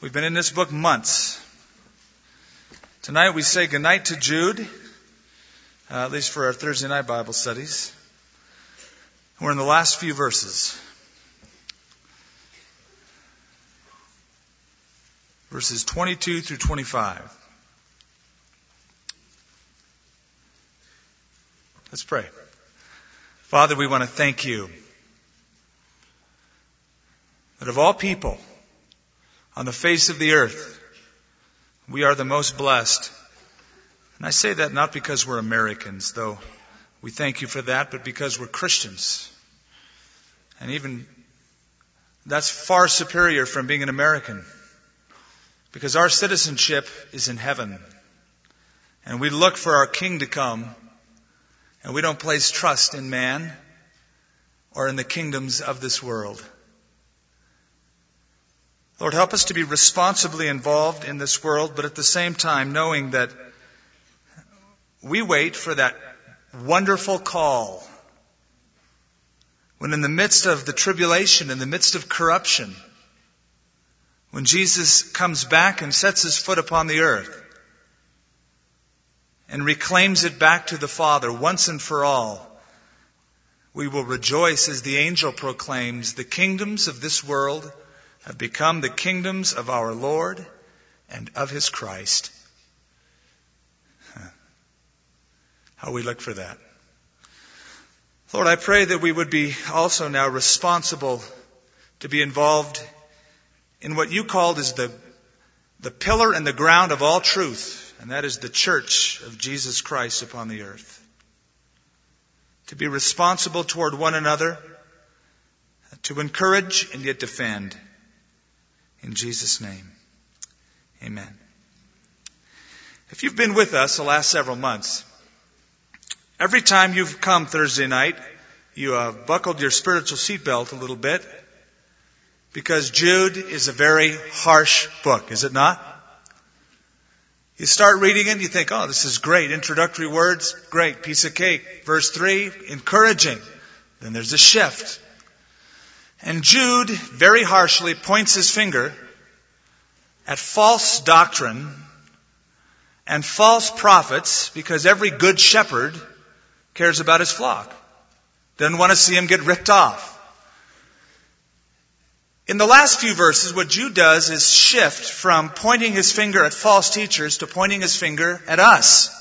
We've been in this book months. Tonight we say goodnight to Jude, uh, at least for our Thursday night Bible studies. We're in the last few verses. Verses 22 through 25. Let's pray. Father, we want to thank you that of all people, on the face of the earth, we are the most blessed. And I say that not because we're Americans, though we thank you for that, but because we're Christians. And even that's far superior from being an American. Because our citizenship is in heaven. And we look for our king to come. And we don't place trust in man or in the kingdoms of this world. Lord, help us to be responsibly involved in this world, but at the same time knowing that we wait for that wonderful call. When in the midst of the tribulation, in the midst of corruption, when Jesus comes back and sets his foot upon the earth and reclaims it back to the Father once and for all, we will rejoice as the angel proclaims, the kingdoms of this world have become the kingdoms of our Lord and of his Christ. How we look for that. Lord, I pray that we would be also now responsible to be involved in what you called as the, the pillar and the ground of all truth, and that is the church of Jesus Christ upon the earth. To be responsible toward one another, to encourage and yet defend. In Jesus' name, amen. If you've been with us the last several months, every time you've come Thursday night, you have buckled your spiritual seatbelt a little bit because Jude is a very harsh book, is it not? You start reading it you think, oh, this is great. Introductory words, great. Piece of cake. Verse 3, encouraging. Then there's a shift. And Jude very harshly points his finger at false doctrine and false prophets because every good shepherd cares about his flock. Doesn't want to see him get ripped off. In the last few verses, what Jude does is shift from pointing his finger at false teachers to pointing his finger at us.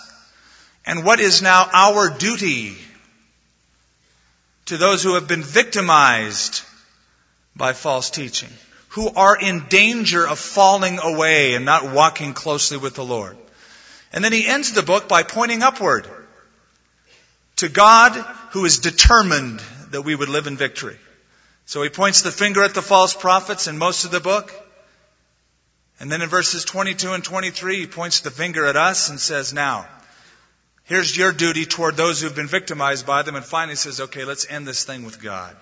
And what is now our duty to those who have been victimized by false teaching, who are in danger of falling away and not walking closely with the Lord. And then he ends the book by pointing upward to God who is determined that we would live in victory. So he points the finger at the false prophets in most of the book. And then in verses 22 and 23, he points the finger at us and says, now, here's your duty toward those who've been victimized by them. And finally says, okay, let's end this thing with God.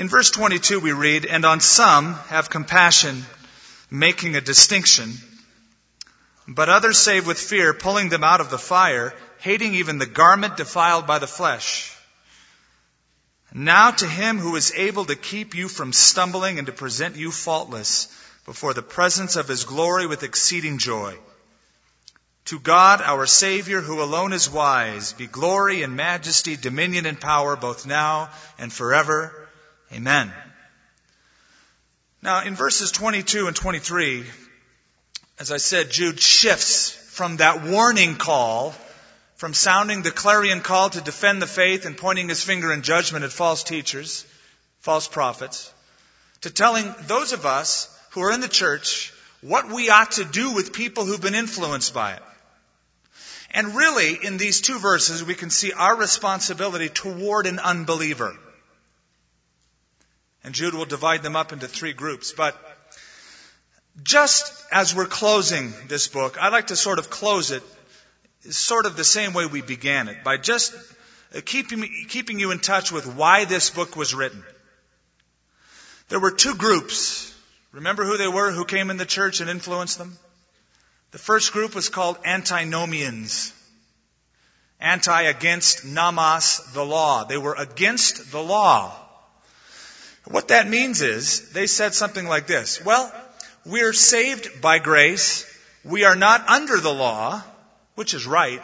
In verse 22 we read, And on some have compassion, making a distinction, but others save with fear, pulling them out of the fire, hating even the garment defiled by the flesh. Now to him who is able to keep you from stumbling and to present you faultless before the presence of his glory with exceeding joy. To God our Savior, who alone is wise, be glory and majesty, dominion and power, both now and forever. Amen. Now, in verses 22 and 23, as I said, Jude shifts from that warning call, from sounding the clarion call to defend the faith and pointing his finger in judgment at false teachers, false prophets, to telling those of us who are in the church what we ought to do with people who've been influenced by it. And really, in these two verses, we can see our responsibility toward an unbeliever. And Jude will divide them up into three groups. But just as we're closing this book, I'd like to sort of close it sort of the same way we began it, by just keeping, keeping you in touch with why this book was written. There were two groups. Remember who they were who came in the church and influenced them? The first group was called antinomians. Anti against nomos, the law. They were against the law. What that means is they said something like this. Well, we're saved by grace. We are not under the law, which is right.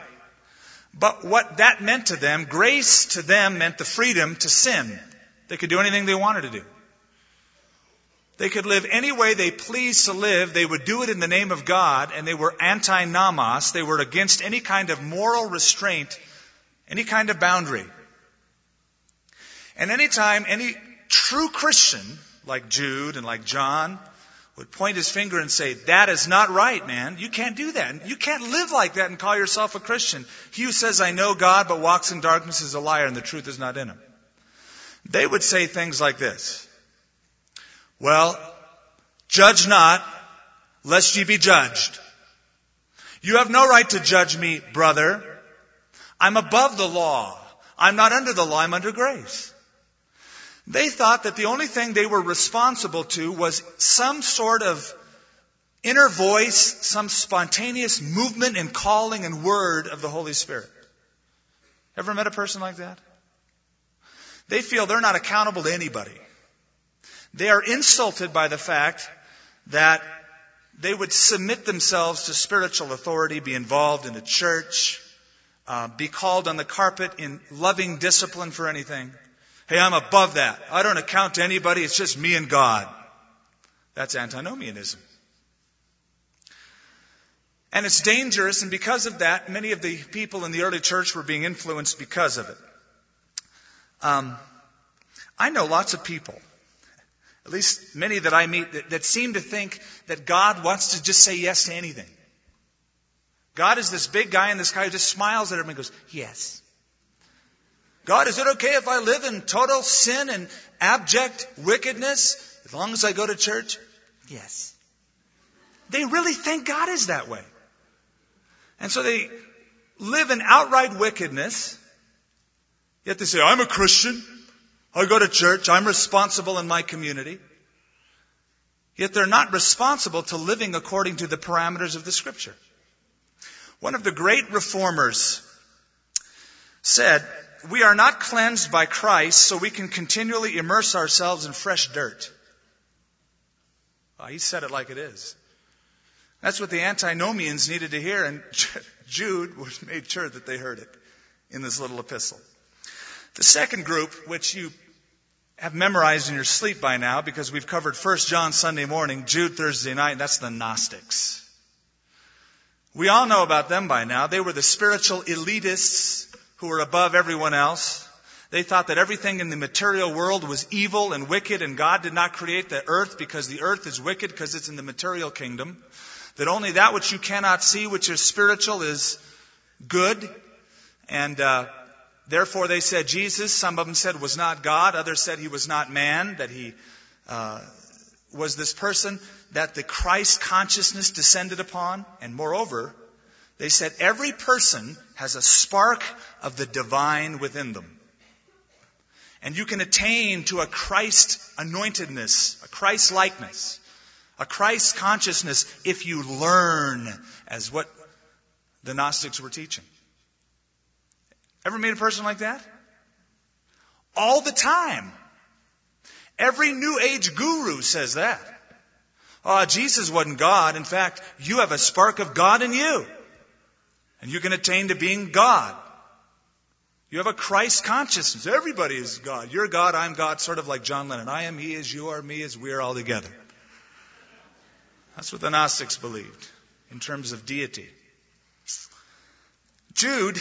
But what that meant to them, grace to them meant the freedom to sin. They could do anything they wanted to do. They could live any way they pleased to live. They would do it in the name of God, and they were anti-nomos. They were against any kind of moral restraint, any kind of boundary. And anytime any true Christian, like Jude and like John, would point his finger and say, that is not right, man. You can't do that. You can't live like that and call yourself a Christian. He who says, I know God, but walks in darkness is a liar and the truth is not in him. They would say things like this. Well, judge not, lest ye be judged. You have no right to judge me, brother. I'm above the law. I'm not under the law, I'm under grace. They thought that the only thing they were responsible to was some sort of inner voice, some spontaneous movement and calling and word of the Holy Spirit. Ever met a person like that? They feel they're not accountable to anybody. They are insulted by the fact that they would submit themselves to spiritual authority, be involved in a church, uh, be called on the carpet in loving discipline for anything. Hey, I'm above that. I don't account to anybody. It's just me and God. That's antinomianism. And it's dangerous, and because of that, many of the people in the early church were being influenced because of it. Um, I know lots of people, at least many that I meet, that, that seem to think that God wants to just say yes to anything. God is this big guy, in the sky who just smiles at everyone and goes, Yes. God, is it okay if I live in total sin and abject wickedness as long as I go to church? Yes. They really think God is that way. And so they live in outright wickedness, yet they say, I'm a Christian. I go to church. I'm responsible in my community. Yet they're not responsible to living according to the parameters of the scripture. One of the great reformers said, we are not cleansed by Christ so we can continually immerse ourselves in fresh dirt. Well, he said it like it is. That's what the antinomians needed to hear, and Jude made sure that they heard it in this little epistle. The second group, which you have memorized in your sleep by now because we've covered 1 John Sunday morning, Jude Thursday night, that's the Gnostics. We all know about them by now. They were the spiritual elitists who were above everyone else. They thought that everything in the material world was evil and wicked and God did not create the earth because the earth is wicked because it's in the material kingdom. That only that which you cannot see, which is spiritual, is good. And uh, therefore they said Jesus, some of them said was not God, others said he was not man, that he uh, was this person that the Christ consciousness descended upon. And moreover, they said every person has a spark of the divine within them. And you can attain to a Christ anointedness, a Christ likeness, a Christ consciousness if you learn as what the Gnostics were teaching. Ever meet a person like that? All the time. Every New Age guru says that. Oh, Jesus wasn't God. In fact, you have a spark of God in you. And you can attain to being God. You have a Christ consciousness. Everybody is God. You're God, I'm God, sort of like John Lennon. I am He is, you are me is, we are all together. That's what the Gnostics believed in terms of deity. Jude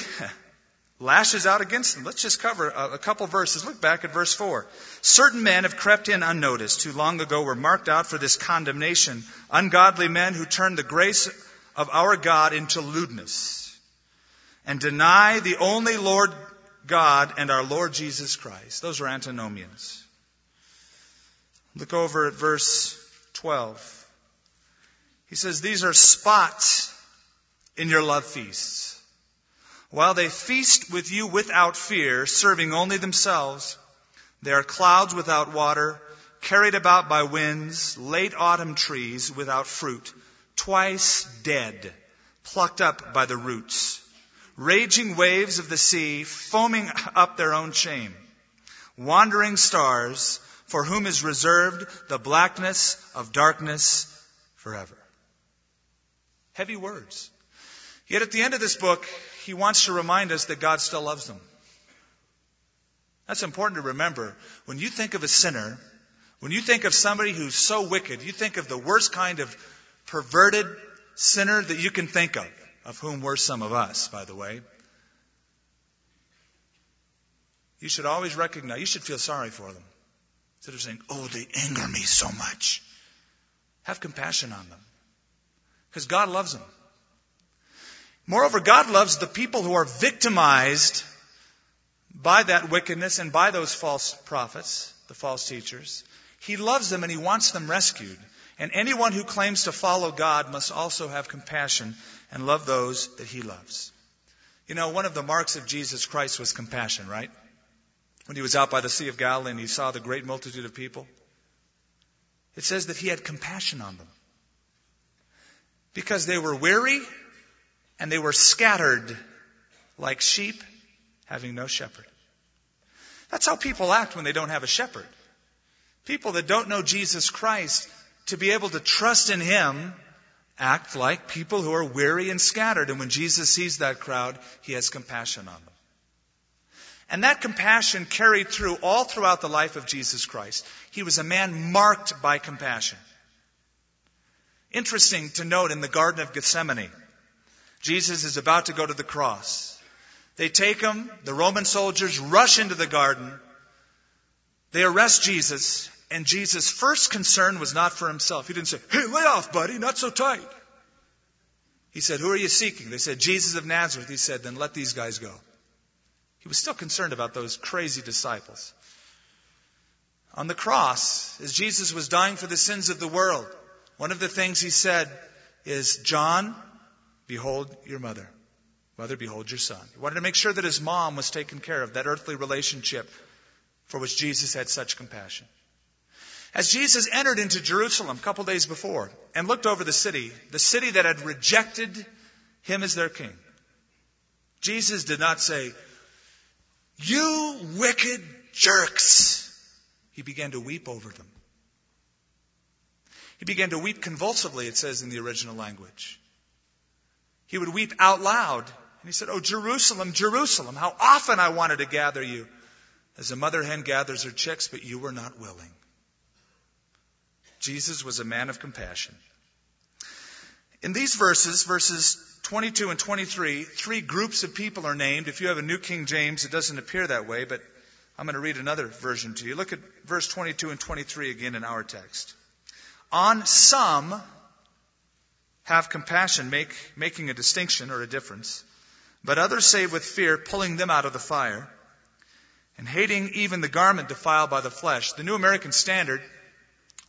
lashes out against them. Let's just cover a, couple verses. Look back at verse 4. Certain men have crept in unnoticed, who long ago were marked out for this condemnation, ungodly men who turned the grace of our God into lewdness and deny the only Lord God and our Lord Jesus Christ. Those are antinomians. Look over at verse 12. He says, These are spots in your love feasts. While they feast with you without fear, serving only themselves, they are clouds without water, carried about by winds, late autumn trees without fruit, twice dead, plucked up by the roots raging waves of the sea, foaming up their own shame, wandering stars, for whom is reserved the blackness of darkness forever. Heavy words. Yet at the end of this book, he wants to remind us that God still loves them. That's important to remember. When you think of a sinner, when you think of somebody who's so wicked, you think of the worst kind of perverted sinner that you can think of, of whom we're some of us, by the way. You should always recognize, you should feel sorry for them. Instead of saying, oh, they anger me so much. Have compassion on them. Because God loves them. Moreover, God loves the people who are victimized by that wickedness and by those false prophets, the false teachers. He loves them and He wants them rescued. And anyone who claims to follow God must also have compassion and love those that He loves. You know, one of the marks of Jesus Christ was compassion, right? When He was out by the Sea of Galilee and He saw the great multitude of people. It says that He had compassion on them. Because they were weary and they were scattered like sheep having no shepherd. That's how people act when they don't have a shepherd. People that don't know Jesus Christ, to be able to trust in Him, act like people who are weary and scattered. And when Jesus sees that crowd, He has compassion on them. And that compassion carried through all throughout the life of Jesus Christ. He was a man marked by compassion. Interesting to note in the Garden of Gethsemane, Jesus is about to go to the cross. They take him, the Roman soldiers rush into the garden, they arrest Jesus, and Jesus' first concern was not for himself. He didn't say, Hey, lay off, buddy, not so tight. He said, Who are you seeking? They said, Jesus of Nazareth. He said, Then let these guys go. He was still concerned about those crazy disciples. On the cross, as Jesus was dying for the sins of the world, one of the things he said is, John, behold your mother. Mother, behold your son. He wanted to make sure that his mom was taken care of, that earthly relationship for which Jesus had such compassion. As Jesus entered into Jerusalem a couple days before and looked over the city, the city that had rejected him as their king, Jesus did not say, You wicked jerks. He began to weep over them. He began to weep convulsively, it says in the original language. He would weep out loud. And he said, Oh, Jerusalem, Jerusalem, how often I wanted to gather you as a mother hen gathers her chicks, but you were not willing. Jesus was a man of compassion. In these verses, verses 22 and 23, three groups of people are named. If you have a New King James, it doesn't appear that way, but I'm going to read another version to you. Look at verse 22 and 23 again in our text. On some, have compassion, make, making a distinction or a difference, but others save with fear, pulling them out of the fire, and hating even the garment defiled by the flesh. The New American Standard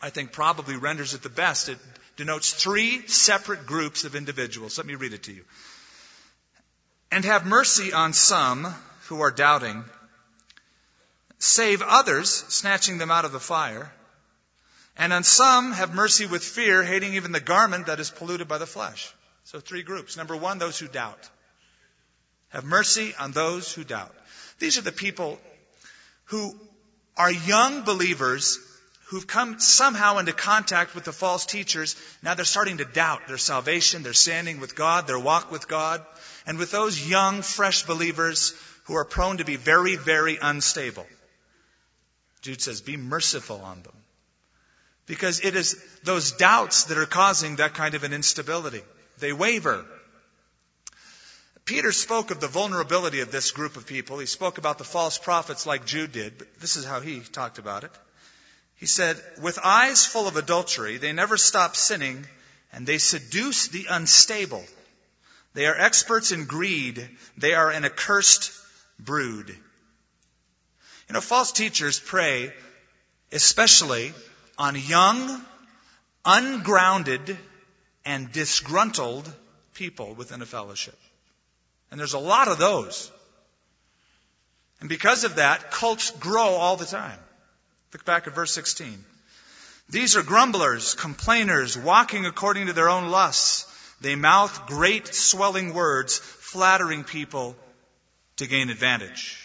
I think probably renders it the best. It denotes three separate groups of individuals. Let me read it to you. And have mercy on some who are doubting. Save others, snatching them out of the fire. And on some have mercy with fear, hating even the garment that is polluted by the flesh. So three groups. Number one, those who doubt. Have mercy on those who doubt. These are the people who are young believers who've come somehow into contact with the false teachers, now they're starting to doubt their salvation, their standing with God, their walk with God. And with those young, fresh believers who are prone to be very, very unstable. Jude says, be merciful on them. Because it is those doubts that are causing that kind of an instability. They waver. Peter spoke of the vulnerability of this group of people. He spoke about the false prophets like Jude did, but this is how he talked about it. He said, with eyes full of adultery, they never stop sinning and they seduce the unstable. They are experts in greed. They are an accursed brood. You know, false teachers prey especially on young, ungrounded, and disgruntled people within a fellowship. And there's a lot of those. And because of that, cults grow all the time. Look back at verse 16. These are grumblers, complainers, walking according to their own lusts. They mouth great swelling words, flattering people to gain advantage.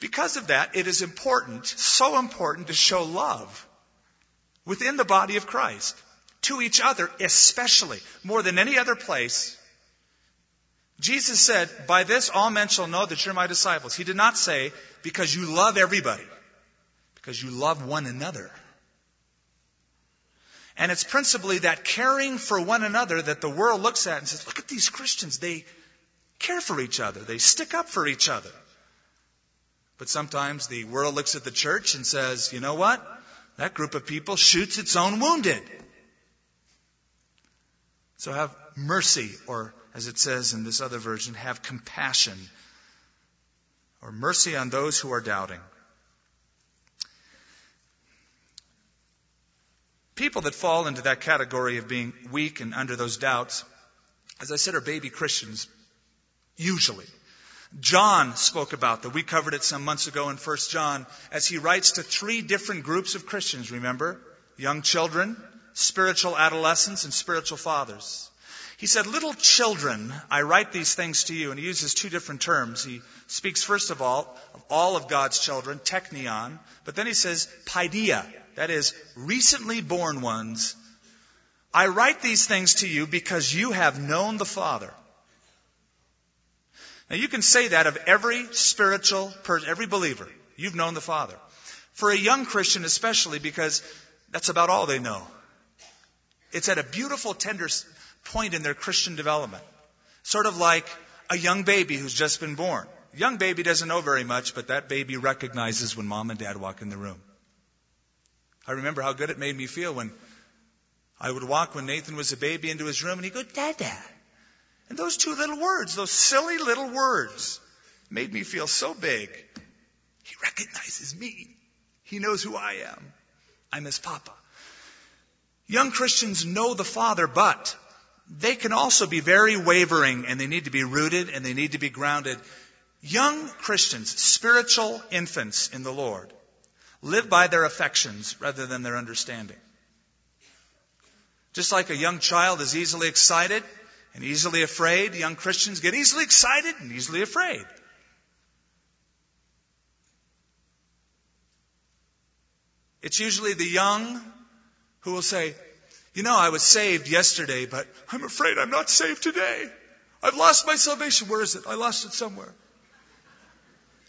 Because of that, it is important, so important to show love within the body of Christ to each other, especially more than any other place. Jesus said, By this all men shall know that you're my disciples. He did not say, because you love everybody, because you love one another. And it's principally that caring for one another that the world looks at and says, look at these Christians. They care for each other. They stick up for each other. But sometimes the world looks at the church and says, you know what? That group of people shoots its own wounded. So have mercy, or as it says in this other version, have compassion, or mercy on those who are doubting. People that fall into that category of being weak and under those doubts, as I said, are baby Christians, usually. John spoke about that. We covered it some months ago in 1 John as he writes to three different groups of Christians, remember? Young children, spiritual adolescents, and spiritual fathers. He said, Little children, I write these things to you. And he uses two different terms. He speaks, first of all, of all of God's children, teknion, but then he says, paideia, that is, recently born ones. I write these things to you because you have known the Father. Now you can say that of every spiritual person, every believer. You've known the Father. For a young Christian especially because that's about all they know. It's at a beautiful, tender point in their Christian development. Sort of like a young baby who's just been born. Young baby doesn't know very much, but that baby recognizes when mom and dad walk in the room. I remember how good it made me feel when I would walk when Nathan was a baby into his room and he'd go, Dada. And those two little words, those silly little words, made me feel so big. He recognizes me. He knows who I am. I'm his papa. Young Christians know the Father, but they can also be very wavering and they need to be rooted and they need to be grounded. Young Christians, spiritual infants in the Lord, live by their affections rather than their understanding. Just like a young child is easily excited and easily afraid, young Christians get easily excited and easily afraid. It's usually the young who will say, You know, I was saved yesterday, but I'm afraid I'm not saved today. I've lost my salvation. Where is it? I lost it somewhere.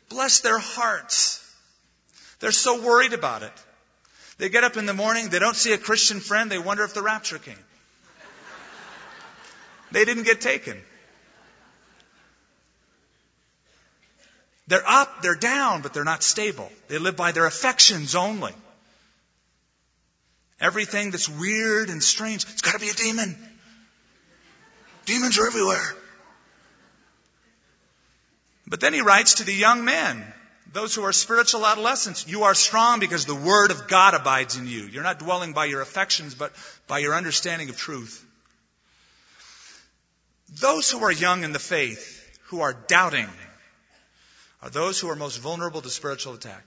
Bless their hearts. They're so worried about it. They get up in the morning, they don't see a Christian friend, they wonder if the rapture came. They didn't get taken. They're up, they're down, but they're not stable. They live by their affections only. Everything that's weird and strange, it's got to be a demon. Demons are everywhere. But then he writes to the young men, those who are spiritual adolescents, you are strong because the Word of God abides in you. You're not dwelling by your affections, but by your understanding of truth. Those who are young in the faith, who are doubting, are those who are most vulnerable to spiritual attack.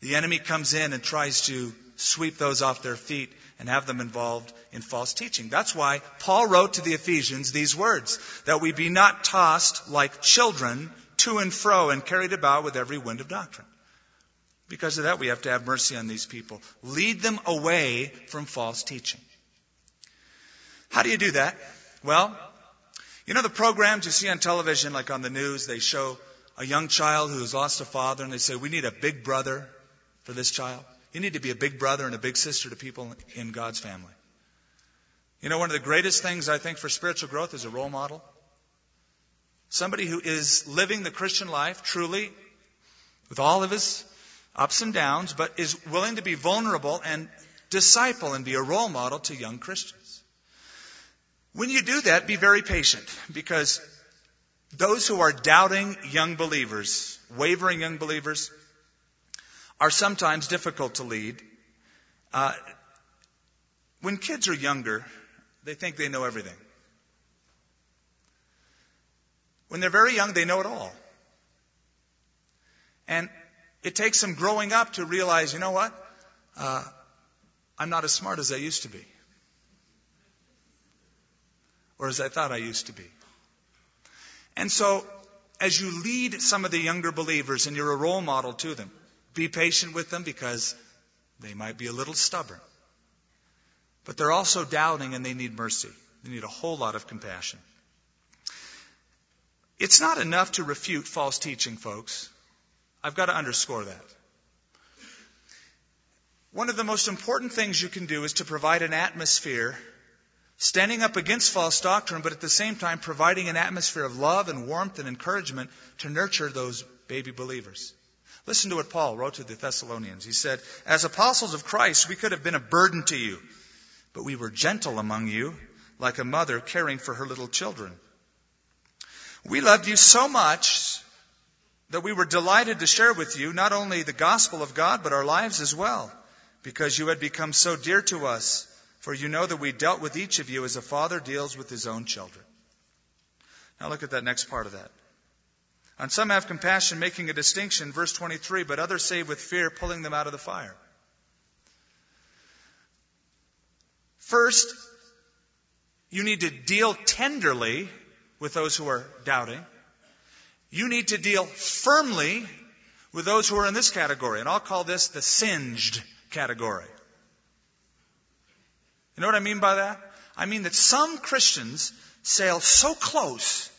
The enemy comes in and tries to sweep those off their feet and have them involved in false teaching. That's why Paul wrote to the Ephesians these words, that we be not tossed like children to and fro and carried about with every wind of doctrine. Because of that, we have to have mercy on these people. Lead them away from false teaching. How do you do that? Well, you know the programs you see on television, like on the news, they show a young child who has lost a father and they say, we need a big brother for this child. You need to be a big brother and a big sister to people in God's family. You know, one of the greatest things I think for spiritual growth is a role model. Somebody who is living the Christian life truly with all of his ups and downs, but is willing to be vulnerable and disciple and be a role model to young Christians. When you do that, be very patient because those who are doubting young believers, wavering young believers, are sometimes difficult to lead. Uh, when kids are younger, they think they know everything. When they're very young, they know it all. And it takes them growing up to realize, you know what? Uh, I'm not as smart as I used to be. Or as I thought I used to be. And so as you lead some of the younger believers and you're a role model to them, be patient with them because they might be a little stubborn. But they're also doubting and they need mercy. They need a whole lot of compassion. It's not enough to refute false teaching, folks. I've got to underscore that. One of the most important things you can do is to provide an atmosphere standing up against false doctrine, but at the same time providing an atmosphere of love and warmth and encouragement to nurture those baby believers. Listen to what Paul wrote to the Thessalonians. He said, As apostles of Christ, we could have been a burden to you, but we were gentle among you, like a mother caring for her little children. We loved you so much that we were delighted to share with you not only the gospel of God, but our lives as well because you had become so dear to us, for you know that we dealt with each of you as a father deals with his own children. Now look at that next part of that. And some have compassion, making a distinction, verse 23, but others save with fear, pulling them out of the fire. First, you need to deal tenderly with those who are doubting. You need to deal firmly with those who are in this category, and I'll call this the singed category. You know what I mean by that? I mean that some Christians sail so close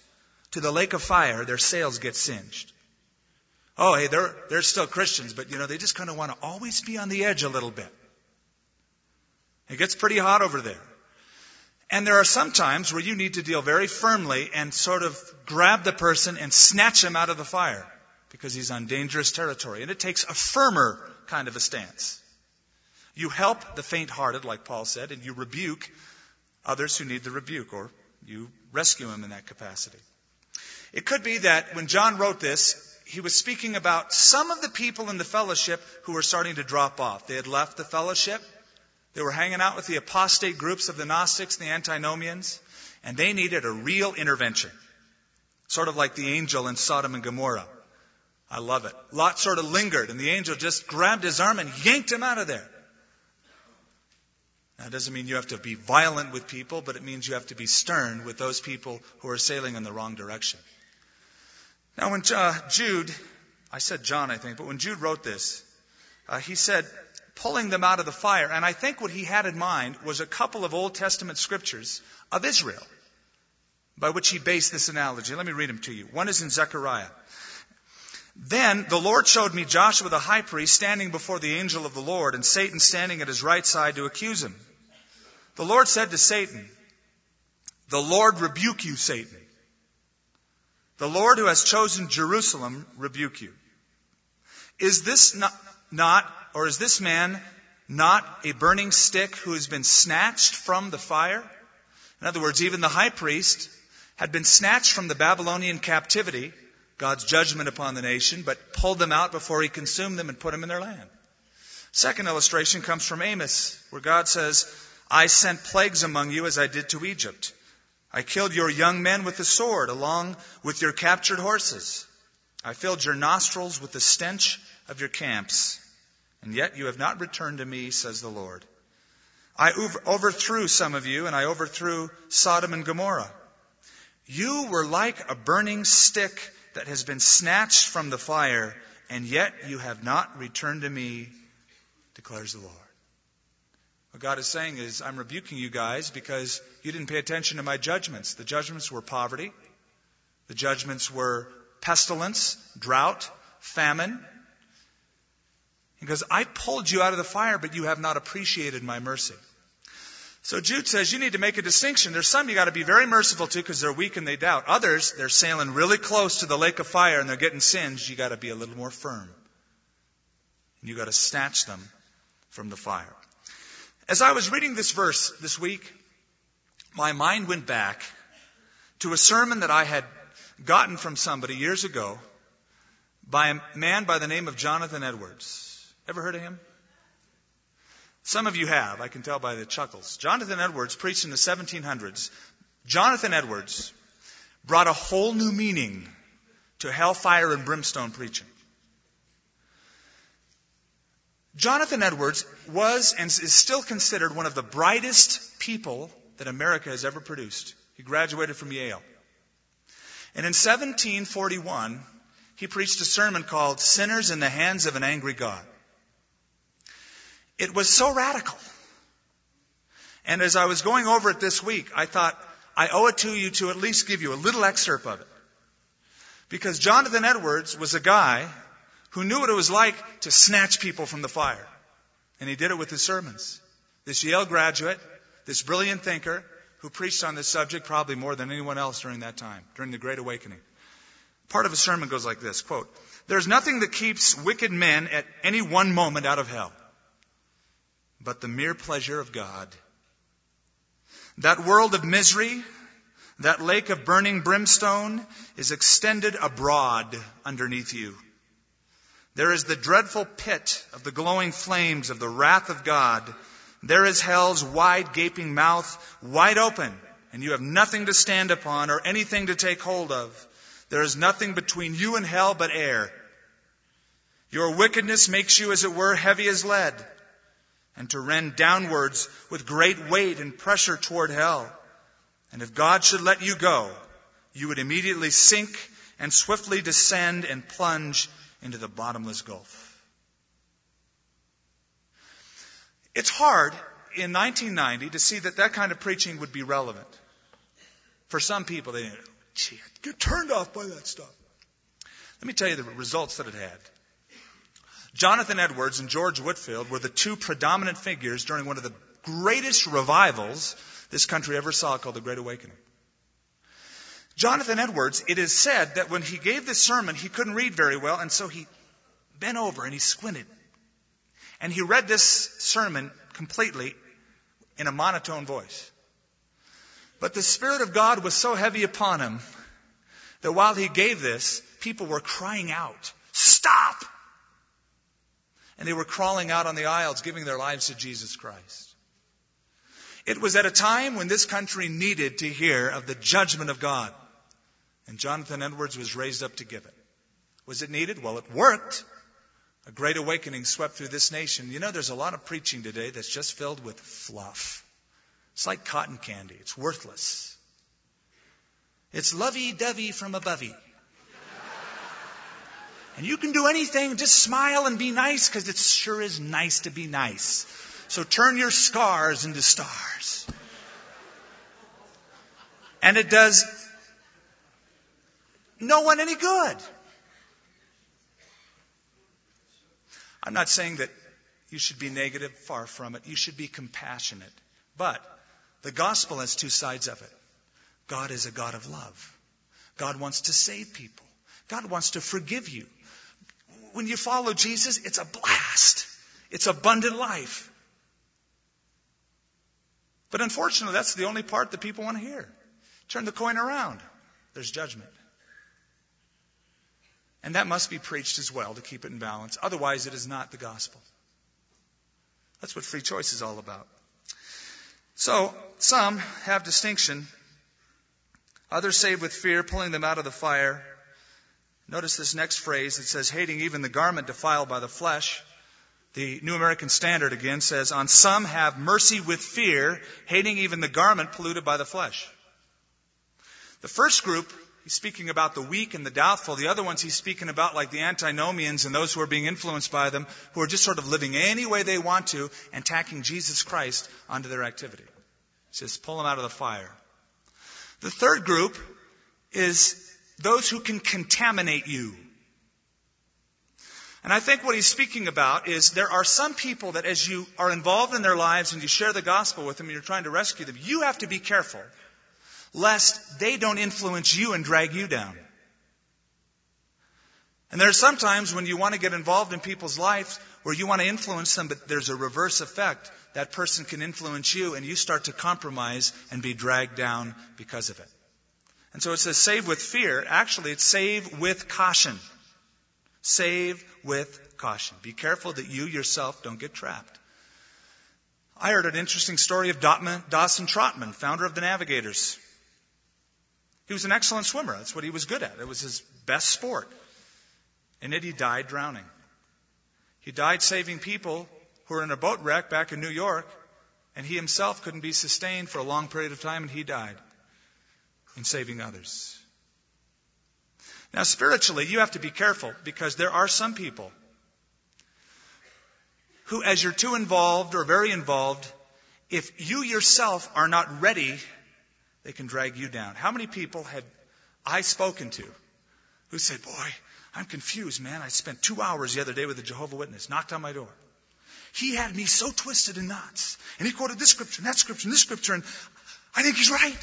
to the lake of fire, their sails get singed. Oh, hey, they're, they're still Christians, but you know, they just kind of want to always be on the edge a little bit. It gets pretty hot over there. And there are some times where you need to deal very firmly and sort of grab the person and snatch him out of the fire because he's on dangerous territory. And it takes a firmer kind of a stance. You help the faint hearted, like Paul said, and you rebuke others who need the rebuke, or you rescue them in that capacity. It could be that when John wrote this, he was speaking about some of the people in the fellowship who were starting to drop off. They had left the fellowship. They were hanging out with the apostate groups of the Gnostics and the antinomians, and they needed a real intervention. Sort of like the angel in Sodom and Gomorrah. I love it. Lot sort of lingered, and the angel just grabbed his arm and yanked him out of there. That doesn't mean you have to be violent with people, but it means you have to be stern with those people who are sailing in the wrong direction. Now, when uh, Jude, I said John, I think, but when Jude wrote this, uh, he said, pulling them out of the fire. And I think what he had in mind was a couple of Old Testament scriptures of Israel by which he based this analogy. Let me read them to you. One is in Zechariah. Then the Lord showed me Joshua the high priest standing before the angel of the Lord, and Satan standing at his right side to accuse him. The Lord said to Satan, The Lord rebuke you, Satan. The Lord who has chosen Jerusalem rebuke you. Is this not, not, or is this man not a burning stick who has been snatched from the fire? In other words, even the high priest had been snatched from the Babylonian captivity God's judgment upon the nation, but pulled them out before he consumed them and put them in their land. Second illustration comes from Amos, where God says, I sent plagues among you as I did to Egypt. I killed your young men with the sword, along with your captured horses. I filled your nostrils with the stench of your camps. And yet you have not returned to me, says the Lord. I overthrew some of you, and I overthrew Sodom and Gomorrah. You were like a burning stick that has been snatched from the fire, and yet you have not returned to me, declares the Lord. What God is saying is, I'm rebuking you guys because you didn't pay attention to my judgments. The judgments were poverty, the judgments were pestilence, drought, famine. Because I pulled you out of the fire, but you have not appreciated my mercy. So Jude says you need to make a distinction. There's some you got to be very merciful to because they're weak and they doubt. Others, they're sailing really close to the lake of fire and they're getting singed. You got to be a little more firm. And you got to snatch them from the fire. As I was reading this verse this week, my mind went back to a sermon that I had gotten from somebody years ago by a man by the name of Jonathan Edwards. Ever heard of him? Some of you have, I can tell by the chuckles. Jonathan Edwards preached in the 1700s. Jonathan Edwards brought a whole new meaning to hellfire and brimstone preaching. Jonathan Edwards was and is still considered one of the brightest people that America has ever produced. He graduated from Yale. And in 1741, he preached a sermon called Sinners in the Hands of an Angry God. It was so radical. And as I was going over it this week, I thought, I owe it to you to at least give you a little excerpt of it. Because Jonathan Edwards was a guy who knew what it was like to snatch people from the fire. And he did it with his sermons. This Yale graduate, this brilliant thinker, who preached on this subject probably more than anyone else during that time, during the Great Awakening. Part of a sermon goes like this, quote, There's nothing that keeps wicked men at any one moment out of hell, but the mere pleasure of God. That world of misery, that lake of burning brimstone is extended abroad underneath you. There is the dreadful pit of the glowing flames of the wrath of God. There is hell's wide gaping mouth, wide open, and you have nothing to stand upon or anything to take hold of. There is nothing between you and hell but air. Your wickedness makes you, as it were, heavy as lead, and to rend downwards with great weight and pressure toward hell. And if God should let you go, you would immediately sink and swiftly descend and plunge into the bottomless gulf. It's hard in 1990 to see that that kind of preaching would be relevant. For some people, they gee, get turned off by that stuff. Let me tell you the results that it had. Jonathan Edwards and George Whitefield were the two predominant figures during one of the greatest revivals this country ever saw called the Great Awakening. Jonathan Edwards, it is said that when he gave this sermon, he couldn't read very well, and so he bent over and he squinted. And he read this sermon completely in a monotone voice. But the Spirit of God was so heavy upon him that while he gave this, people were crying out, Stop! And they were crawling out on the aisles, giving their lives to Jesus Christ. It was at a time when this country needed to hear of the judgment of God. And Jonathan Edwards was raised up to give it. Was it needed? Well, it worked. A great awakening swept through this nation. You know, there's a lot of preaching today that's just filled with fluff. It's like cotton candy. It's worthless. It's lovey-dovey from abovey. And you can do anything, just smile and be nice because it sure is nice to be nice. So turn your scars into stars. And it does no one any good. I'm not saying that you should be negative, far from it. You should be compassionate. But the gospel has two sides of it. God is a God of love. God wants to save people. God wants to forgive you. When you follow Jesus, it's a blast. It's abundant life. But unfortunately, that's the only part that people want to hear. Turn the coin around. There's judgment. And that must be preached as well to keep it in balance. Otherwise, it is not the gospel. That's what free choice is all about. So, some have distinction. Others save with fear, pulling them out of the fire. Notice this next phrase. It says, hating even the garment defiled by the flesh. The New American Standard again says, on some have mercy with fear, hating even the garment polluted by the flesh. The first group He's speaking about the weak and the doubtful. The other ones he's speaking about like the antinomians and those who are being influenced by them, who are just sort of living any way they want to and tacking Jesus Christ onto their activity. He says, pull them out of the fire. The third group is those who can contaminate you. And I think what he's speaking about is there are some people that as you are involved in their lives and you share the gospel with them and you're trying to rescue them, you have to be careful lest they don't influence you and drag you down. And there are sometimes when you want to get involved in people's lives where you want to influence them, but there's a reverse effect. That person can influence you and you start to compromise and be dragged down because of it. And so it says save with fear. Actually, it's save with caution. Save with caution. Be careful that you yourself don't get trapped. I heard an interesting story of Dawson Trotman, founder of the Navigators. He was an excellent swimmer. That's what he was good at. It was his best sport. And yet he died drowning. He died saving people who were in a boat wreck back in New York, and he himself couldn't be sustained for a long period of time, and he died in saving others. Now, spiritually, you have to be careful because there are some people who, as you're too involved or very involved, if you yourself are not ready, they can drag you down. How many people have I spoken to who said, Boy, I'm confused, man. I spent two hours the other day with a Jehovah Witness, knocked on my door. He had me so twisted in knots. And he quoted this scripture and that scripture and this scripture, and I think he's right.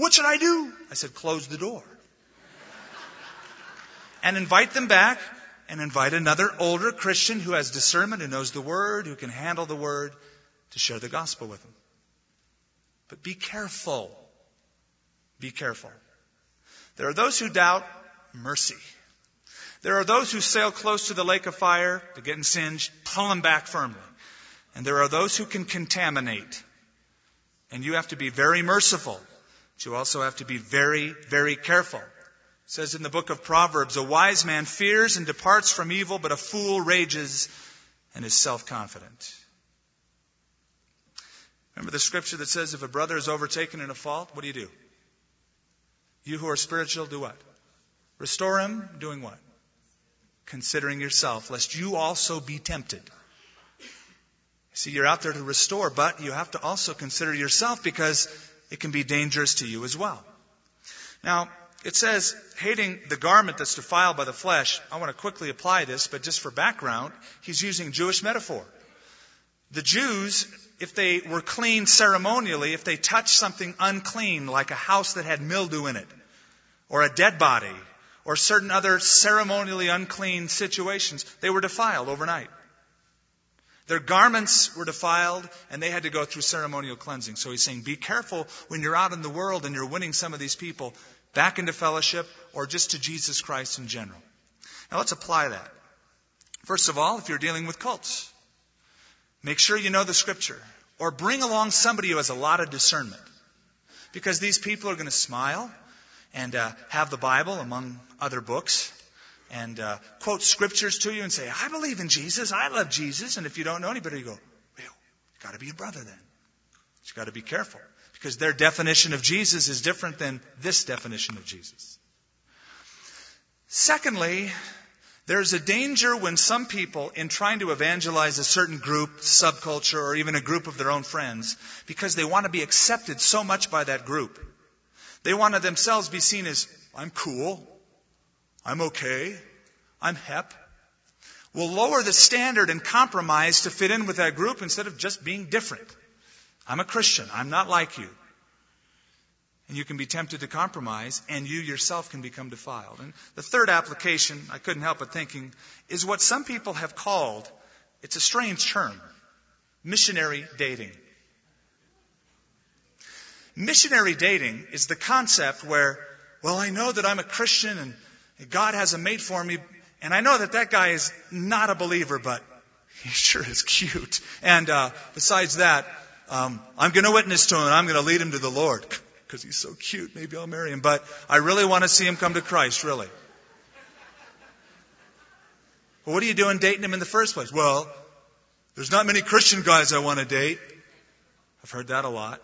What should I do? I said, close the door. And invite them back and invite another older Christian who has discernment, who knows the word, who can handle the word to share the gospel with them. But be careful. Be careful. There are those who doubt mercy. There are those who sail close to the lake of fire to getting singed, pull them back firmly. And there are those who can contaminate. And you have to be very merciful. But you also have to be very, very careful. It says in the book of Proverbs, a wise man fears and departs from evil, but a fool rages and is self-confident. Remember the scripture that says if a brother is overtaken in a fault, what do you do? You who are spiritual, do what? Restore him, doing what? Considering yourself, lest you also be tempted. See, you're out there to restore, but you have to also consider yourself because it can be dangerous to you as well. Now, it says, hating the garment that's defiled by the flesh. I want to quickly apply this, but just for background, he's using Jewish metaphor. The Jews, if they were clean ceremonially, if they touched something unclean, like a house that had mildew in it, or a dead body, or certain other ceremonially unclean situations, they were defiled overnight. Their garments were defiled and they had to go through ceremonial cleansing. So he's saying, be careful when you're out in the world and you're winning some of these people back into fellowship or just to Jesus Christ in general. Now let's apply that. First of all, if you're dealing with cults, Make sure you know the scripture. Or bring along somebody who has a lot of discernment. Because these people are going to smile and uh, have the Bible among other books and uh, quote scriptures to you and say, I believe in Jesus. I love Jesus. And if you don't know anybody, you go, well, you got to be a brother then. You've got to be careful because their definition of Jesus is different than this definition of Jesus. Secondly, there's a danger when some people, in trying to evangelize a certain group, subculture, or even a group of their own friends, because they want to be accepted so much by that group, they want to themselves be seen as, I'm cool, I'm okay, I'm hep, We'll lower the standard and compromise to fit in with that group instead of just being different. I'm a Christian, I'm not like you. And you can be tempted to compromise, and you yourself can become defiled. And the third application, I couldn't help but thinking, is what some people have called, it's a strange term, missionary dating. Missionary dating is the concept where, well, I know that I'm a Christian and God has a mate for me, and I know that that guy is not a believer, but he sure is cute. And uh, besides that, um, I'm going to witness to him and I'm going to lead him to the Lord because he's so cute. Maybe I'll marry him. But I really want to see him come to Christ, really. Well, what are you doing dating him in the first place? Well, there's not many Christian guys I want to date. I've heard that a lot.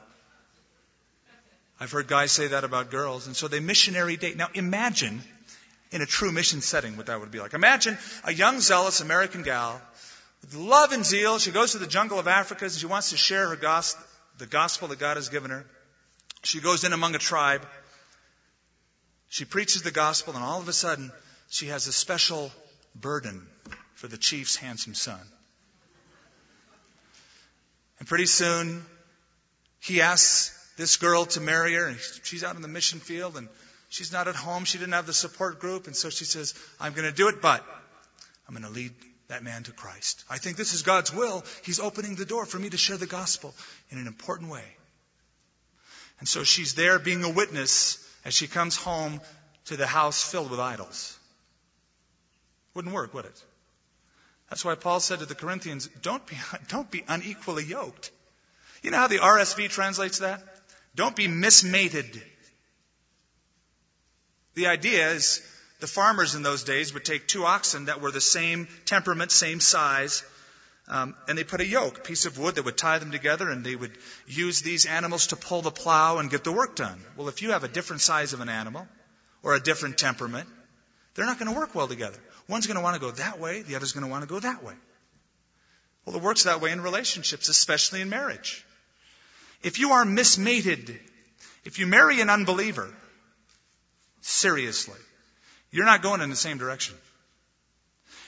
I've heard guys say that about girls. And so they missionary date. Now imagine in a true mission setting what that would be like. Imagine a young, zealous American gal with love and zeal. She goes to the jungle of Africa and she wants to share her gospel, the gospel that God has given her. She goes in among a tribe. She preaches the gospel, and all of a sudden, she has a special burden for the chief's handsome son. And pretty soon, he asks this girl to marry her, and she's out in the mission field, and she's not at home. She didn't have the support group, and so she says, I'm going to do it, but I'm going to lead that man to Christ. I think this is God's will. He's opening the door for me to share the gospel in an important way. And so she's there being a witness as she comes home to the house filled with idols. Wouldn't work, would it? That's why Paul said to the Corinthians, don't be, don't be unequally yoked. You know how the RSV translates that? Don't be mismated. The idea is the farmers in those days would take two oxen that were the same temperament, same size, Um, and they put a yoke, a piece of wood that would tie them together, and they would use these animals to pull the plow and get the work done. Well, if you have a different size of an animal or a different temperament, they're not going to work well together. One's going to want to go that way, the other's going to want to go that way. Well, it works that way in relationships, especially in marriage. If you are mismated, if you marry an unbeliever, seriously, you're not going in the same direction.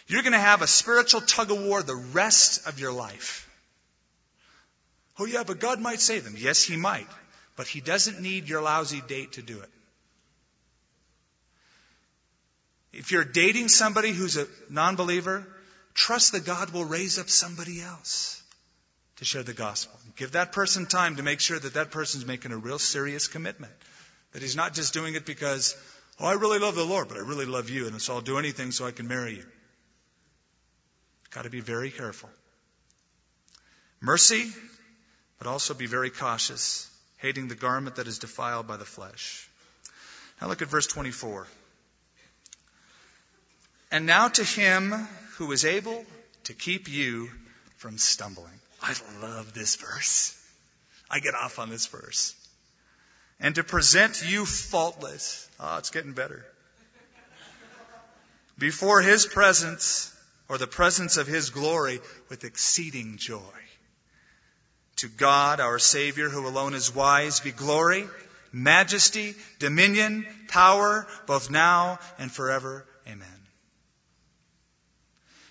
You're going to have a spiritual tug of war the rest of your life. Oh, yeah, but God might save them. Yes, He might. But He doesn't need your lousy date to do it. If you're dating somebody who's a non believer, trust that God will raise up somebody else to share the gospel. Give that person time to make sure that that person's making a real serious commitment. That he's not just doing it because, oh, I really love the Lord, but I really love you, and so I'll do anything so I can marry you. Got to be very careful. Mercy, but also be very cautious, hating the garment that is defiled by the flesh. Now look at verse 24. And now to him who is able to keep you from stumbling. I love this verse. I get off on this verse. And to present you faultless. Oh, it's getting better. Before his presence or the presence of His glory with exceeding joy. To God, our Savior, who alone is wise, be glory, majesty, dominion, power, both now and forever. Amen.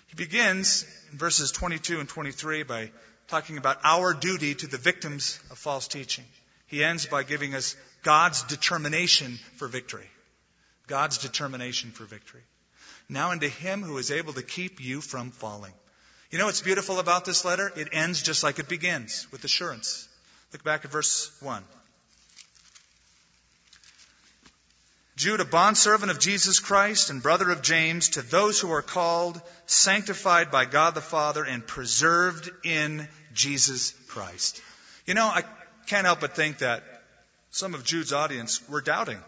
He begins in verses 22 and 23 by talking about our duty to the victims of false teaching. He ends by giving us God's determination for victory. God's determination for victory. Now unto him who is able to keep you from falling. You know what's beautiful about this letter? It ends just like it begins, with assurance. Look back at verse 1. Jude, a bondservant of Jesus Christ and brother of James, to those who are called, sanctified by God the Father, and preserved in Jesus Christ. You know, I can't help but think that some of Jude's audience were doubting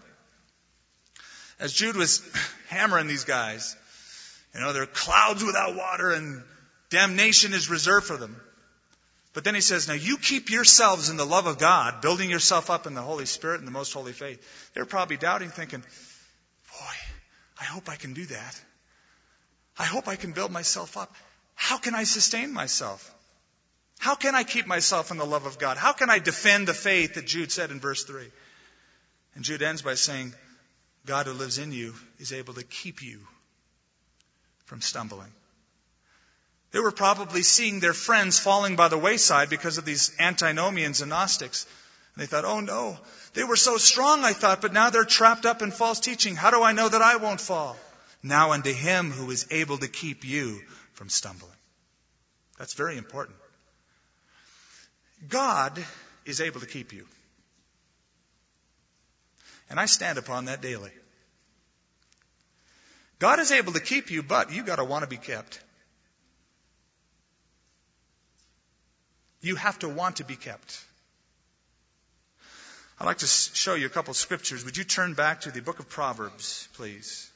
as Jude was hammering these guys, you know, there are clouds without water and damnation is reserved for them. But then he says, now you keep yourselves in the love of God, building yourself up in the Holy Spirit and the most holy faith. They're probably doubting, thinking, boy, I hope I can do that. I hope I can build myself up. How can I sustain myself? How can I keep myself in the love of God? How can I defend the faith that Jude said in verse 3? And Jude ends by saying, God who lives in you is able to keep you from stumbling. They were probably seeing their friends falling by the wayside because of these antinomians and Gnostics. And they thought, oh no, they were so strong, I thought, but now they're trapped up in false teaching. How do I know that I won't fall? Now unto him who is able to keep you from stumbling. That's very important. God is able to keep you. And I stand upon that daily. God is able to keep you, but you gotta want to be kept. You have to want to be kept. I'd like to show you a couple of scriptures. Would you turn back to the book of Proverbs, please?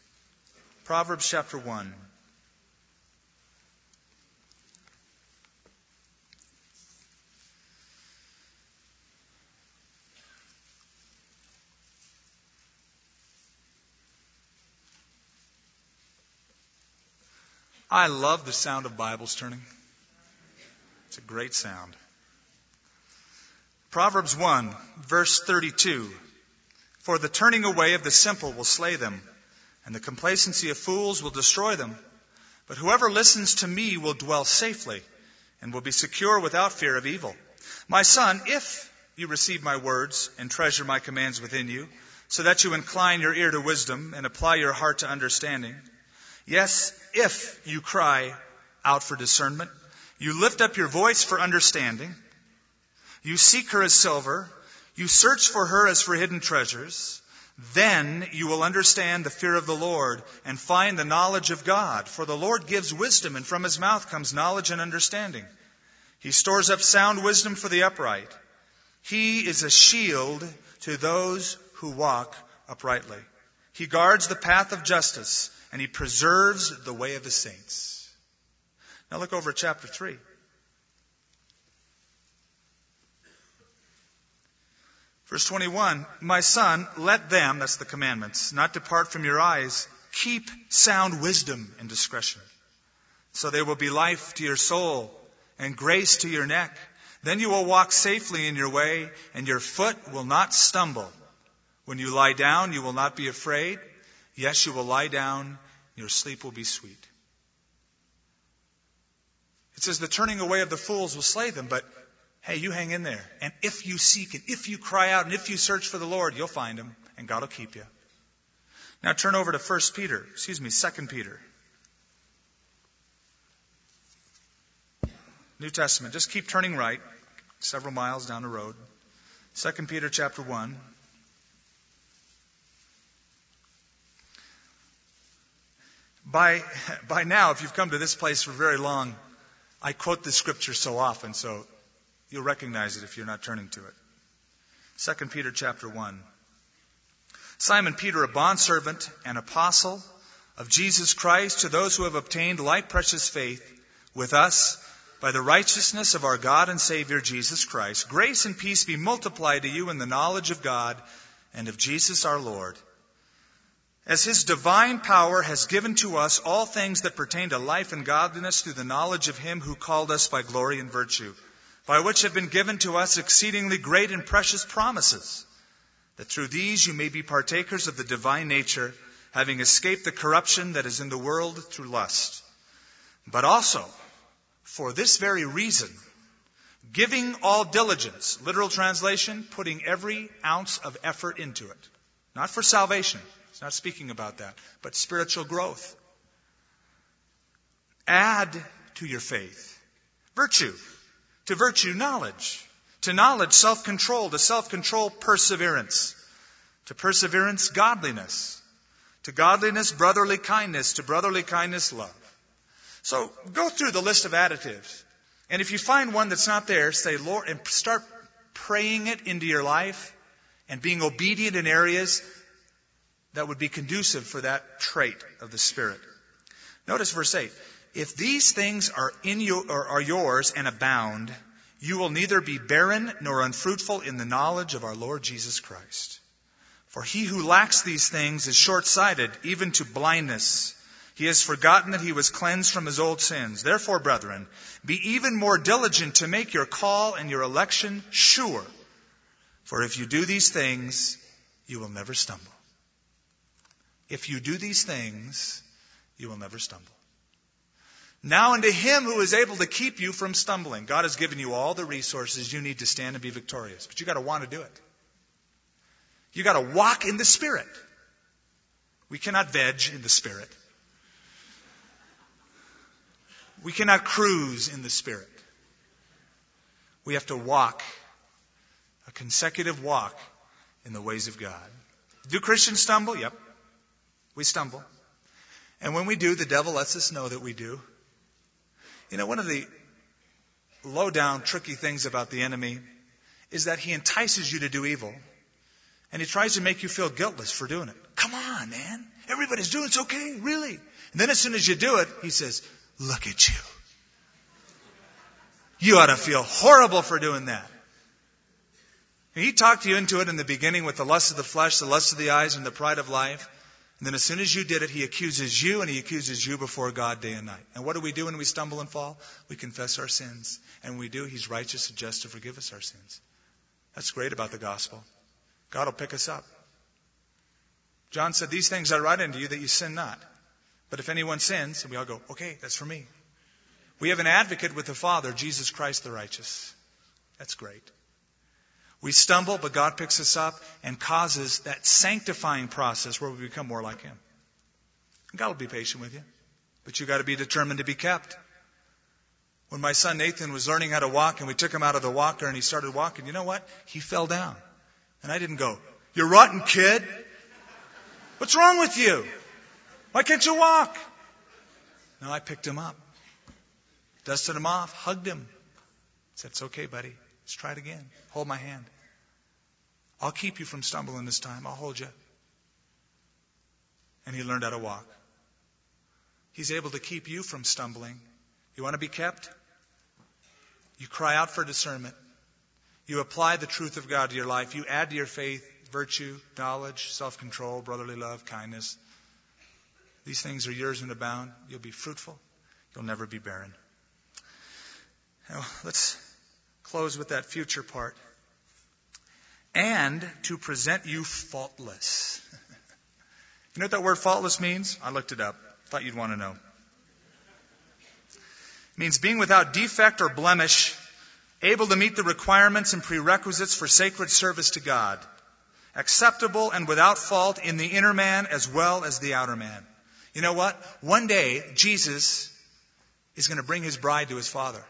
Proverbs chapter 1. I love the sound of Bibles turning. It's a great sound. Proverbs 1, verse 32. For the turning away of the simple will slay them, and the complacency of fools will destroy them. But whoever listens to me will dwell safely, and will be secure without fear of evil. My son, if you receive my words and treasure my commands within you, so that you incline your ear to wisdom and apply your heart to understanding, Yes, if you cry out for discernment, you lift up your voice for understanding, you seek her as silver, you search for her as for hidden treasures, then you will understand the fear of the Lord and find the knowledge of God. For the Lord gives wisdom, and from his mouth comes knowledge and understanding. He stores up sound wisdom for the upright. He is a shield to those who walk uprightly. He guards the path of justice and he preserves the way of the saints. Now look over at chapter 3. Verse 21 My son, let them, that's the commandments, not depart from your eyes, keep sound wisdom and discretion. So there will be life to your soul and grace to your neck. Then you will walk safely in your way, and your foot will not stumble. When you lie down, you will not be afraid. Yes, you will lie down. Your sleep will be sweet. It says the turning away of the fools will slay them, but hey, you hang in there. And if you seek and if you cry out and if you search for the Lord, you'll find him and God will keep you. Now turn over to 1 Peter, excuse me, 2 Peter. New Testament. Just keep turning right, several miles down the road. 2 Peter chapter 1. By, by now, if you've come to this place for very long, I quote this scripture so often, so you'll recognize it if you're not turning to it. 2 Peter chapter 1. Simon Peter, a bondservant and apostle of Jesus Christ, to those who have obtained like precious faith with us by the righteousness of our God and Savior Jesus Christ, grace and peace be multiplied to you in the knowledge of God and of Jesus our Lord as his divine power has given to us all things that pertain to life and godliness through the knowledge of him who called us by glory and virtue, by which have been given to us exceedingly great and precious promises, that through these you may be partakers of the divine nature, having escaped the corruption that is in the world through lust. But also, for this very reason, giving all diligence, literal translation, putting every ounce of effort into it. Not for salvation, it's not speaking about that, but spiritual growth. Add to your faith virtue. To virtue, knowledge. To knowledge, self control. To self control, perseverance. To perseverance, godliness. To godliness, brotherly kindness. To brotherly kindness, love. So go through the list of additives. And if you find one that's not there, say, Lord, and start praying it into your life and being obedient in areas that would be conducive for that trait of the Spirit. Notice verse 8. If these things are in you or are yours and abound, you will neither be barren nor unfruitful in the knowledge of our Lord Jesus Christ. For he who lacks these things is short-sighted, even to blindness. He has forgotten that he was cleansed from his old sins. Therefore, brethren, be even more diligent to make your call and your election sure. For if you do these things, you will never stumble. If you do these things, you will never stumble. Now unto him who is able to keep you from stumbling. God has given you all the resources you need to stand and be victorious. But you gotta want to do it. You gotta walk in the Spirit. We cannot veg in the Spirit. We cannot cruise in the Spirit. We have to walk a consecutive walk in the ways of God. Do Christians stumble? Yep. We stumble. And when we do, the devil lets us know that we do. You know, one of the low down, tricky things about the enemy is that he entices you to do evil. And he tries to make you feel guiltless for doing it. Come on, man. Everybody's doing it. It's okay, really. And then as soon as you do it, he says, look at you. You ought to feel horrible for doing that. He talked you into it in the beginning with the lust of the flesh, the lust of the eyes, and the pride of life. And then as soon as you did it, he accuses you and he accuses you before God day and night. And what do we do when we stumble and fall? We confess our sins. And when we do, he's righteous and just to forgive us our sins. That's great about the gospel. God will pick us up. John said, These things I write unto you that you sin not. But if anyone sins, and we all go, Okay, that's for me. We have an advocate with the Father, Jesus Christ the righteous. That's great. We stumble, but God picks us up and causes that sanctifying process where we become more like Him. God will be patient with you, but you've got to be determined to be kept. When my son Nathan was learning how to walk and we took him out of the walker and he started walking, you know what? He fell down. And I didn't go, you rotten kid. What's wrong with you? Why can't you walk? No, I picked him up, dusted him off, hugged him. Said, it's okay, buddy. Let's try it again. Hold my hand. I'll keep you from stumbling this time. I'll hold you. And he learned how to walk. He's able to keep you from stumbling. You want to be kept? You cry out for discernment. You apply the truth of God to your life. You add to your faith virtue, knowledge, self control, brotherly love, kindness. These things are yours and abound. You'll be fruitful. You'll never be barren. Now, let's close with that future part. And to present you faultless. you know what that word faultless means? I looked it up. Thought you'd want to know. It means being without defect or blemish, able to meet the requirements and prerequisites for sacred service to God, acceptable and without fault in the inner man as well as the outer man. You know what? One day, Jesus is going to bring his bride to his Father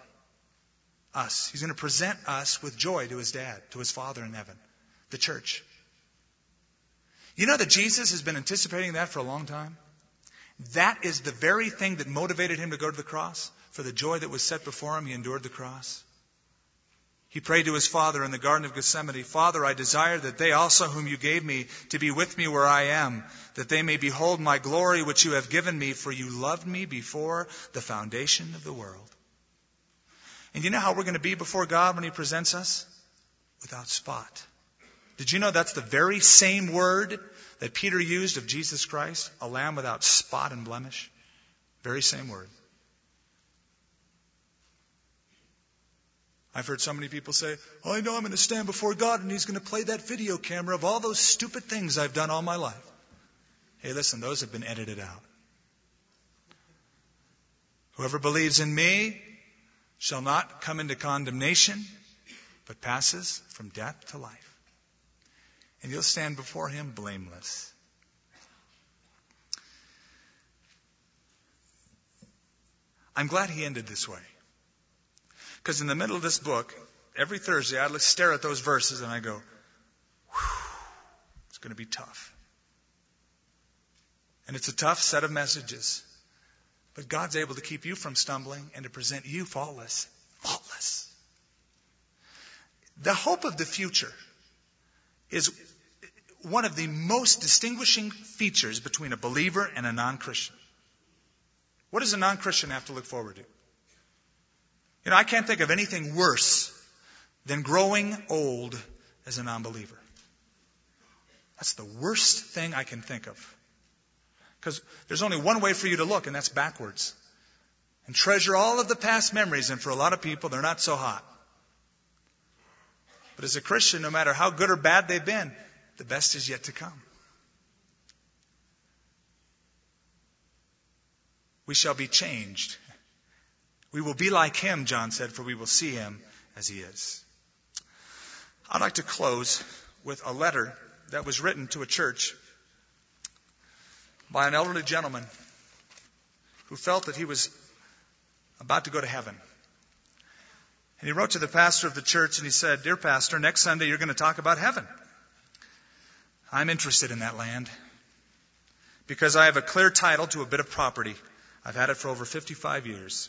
us. He's going to present us with joy to his dad, to his Father in heaven, the church. You know that Jesus has been anticipating that for a long time? That is the very thing that motivated him to go to the cross. For the joy that was set before him, he endured the cross. He prayed to his Father in the Garden of Gethsemane, Father, I desire that they also whom you gave me to be with me where I am, that they may behold my glory which you have given me, for you loved me before the foundation of the world. And you know how we're going to be before God when He presents us? Without spot. Did you know that's the very same word that Peter used of Jesus Christ? A lamb without spot and blemish? Very same word. I've heard so many people say, oh, I know I'm going to stand before God and He's going to play that video camera of all those stupid things I've done all my life. Hey, listen, those have been edited out. Whoever believes in me shall not come into condemnation, but passes from death to life. And you'll stand before him blameless. I'm glad he ended this way. Because in the middle of this book, every Thursday I'd stare at those verses and I go, it's going to be tough. And it's a tough set of messages. But God's able to keep you from stumbling and to present you faultless. Faultless. The hope of the future is one of the most distinguishing features between a believer and a non Christian. What does a non Christian have to look forward to? You know, I can't think of anything worse than growing old as a non believer. That's the worst thing I can think of. Because there's only one way for you to look, and that's backwards. And treasure all of the past memories, and for a lot of people, they're not so hot. But as a Christian, no matter how good or bad they've been, the best is yet to come. We shall be changed. We will be like him, John said, for we will see him as he is. I'd like to close with a letter that was written to a church by an elderly gentleman who felt that he was about to go to heaven. And he wrote to the pastor of the church and he said, Dear pastor, next Sunday you're going to talk about heaven. I'm interested in that land because I have a clear title to a bit of property. I've had it for over 55 years.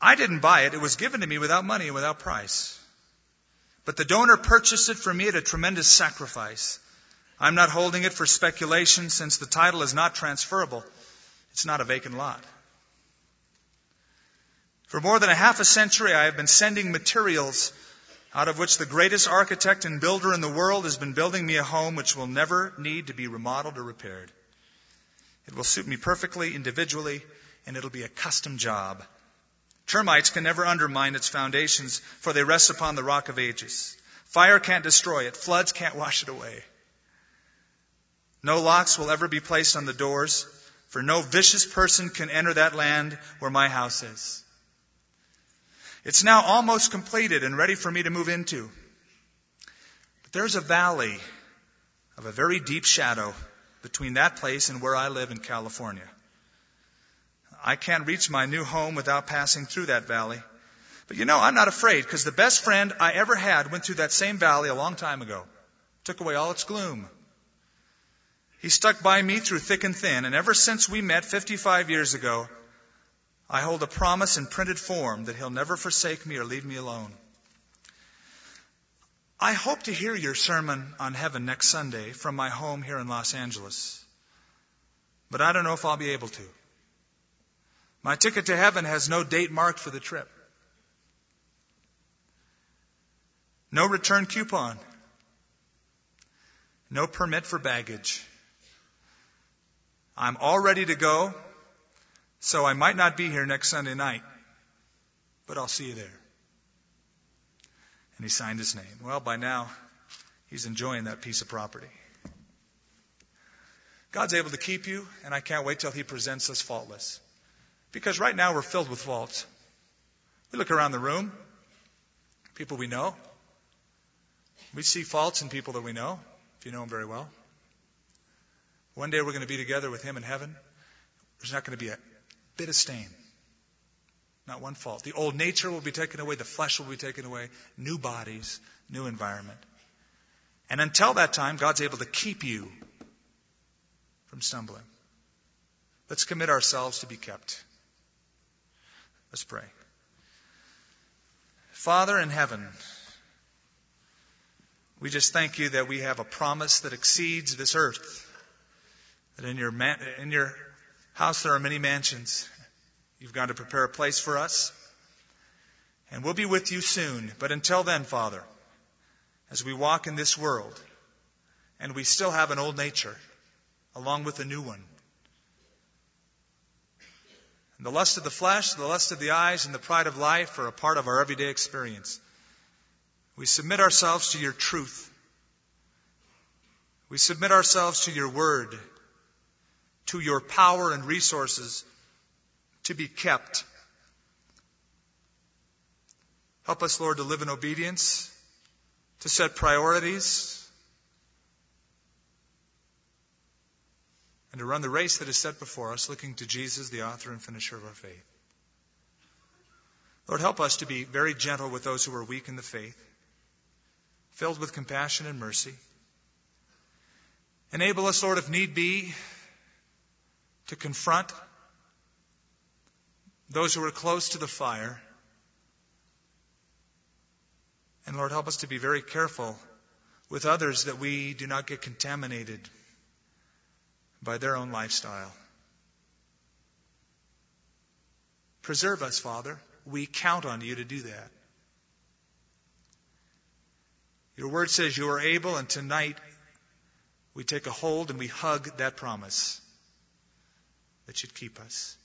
I didn't buy it. It was given to me without money and without price. But the donor purchased it for me at a tremendous sacrifice. I'm not holding it for speculation since the title is not transferable. It's not a vacant lot. For more than a half a century, I have been sending materials out of which the greatest architect and builder in the world has been building me a home which will never need to be remodeled or repaired. It will suit me perfectly, individually, and it'll be a custom job. Termites can never undermine its foundations, for they rest upon the rock of ages. Fire can't destroy it. Floods can't wash it away. No locks will ever be placed on the doors, for no vicious person can enter that land where my house is. It's now almost completed and ready for me to move into. But there's a valley of a very deep shadow between that place and where I live in California. I can't reach my new home without passing through that valley. But you know, I'm not afraid because the best friend I ever had went through that same valley a long time ago. Took away all its gloom. He stuck by me through thick and thin, and ever since we met 55 years ago, I hold a promise in printed form that he'll never forsake me or leave me alone. I hope to hear your sermon on heaven next Sunday from my home here in Los Angeles, but I don't know if I'll be able to. My ticket to heaven has no date marked for the trip. No return coupon. No permit for baggage. I'm all ready to go, so I might not be here next Sunday night, but I'll see you there. And he signed his name. Well, by now, he's enjoying that piece of property. God's able to keep you, and I can't wait till He presents us faultless. Because right now we're filled with faults. We look around the room, people we know. We see faults in people that we know, if you know them very well. One day we're going to be together with Him in heaven. There's not going to be a bit of stain. Not one fault. The old nature will be taken away, the flesh will be taken away, new bodies, new environment. And until that time, God's able to keep you from stumbling. Let's commit ourselves to be kept. Let's pray. Father in heaven, we just thank you that we have a promise that exceeds this earth. That in your, in your house there are many mansions. You've gone to prepare a place for us. And we'll be with you soon. But until then, Father, as we walk in this world, and we still have an old nature, along with a new one. And the lust of the flesh, the lust of the eyes, and the pride of life are a part of our everyday experience. We submit ourselves to your truth. We submit ourselves to your word, to your power and resources to be kept. Help us, Lord, to live in obedience, to set priorities, and to run the race that is set before us, looking to Jesus, the author and finisher of our faith. Lord, help us to be very gentle with those who are weak in the faith, filled with compassion and mercy. Enable us, Lord, if need be, to confront those who are close to the fire. And Lord, help us to be very careful with others that we do not get contaminated by their own lifestyle. Preserve us, Father. We count on you to do that. Your word says you are able, and tonight we take a hold and we hug that promise that should keep us.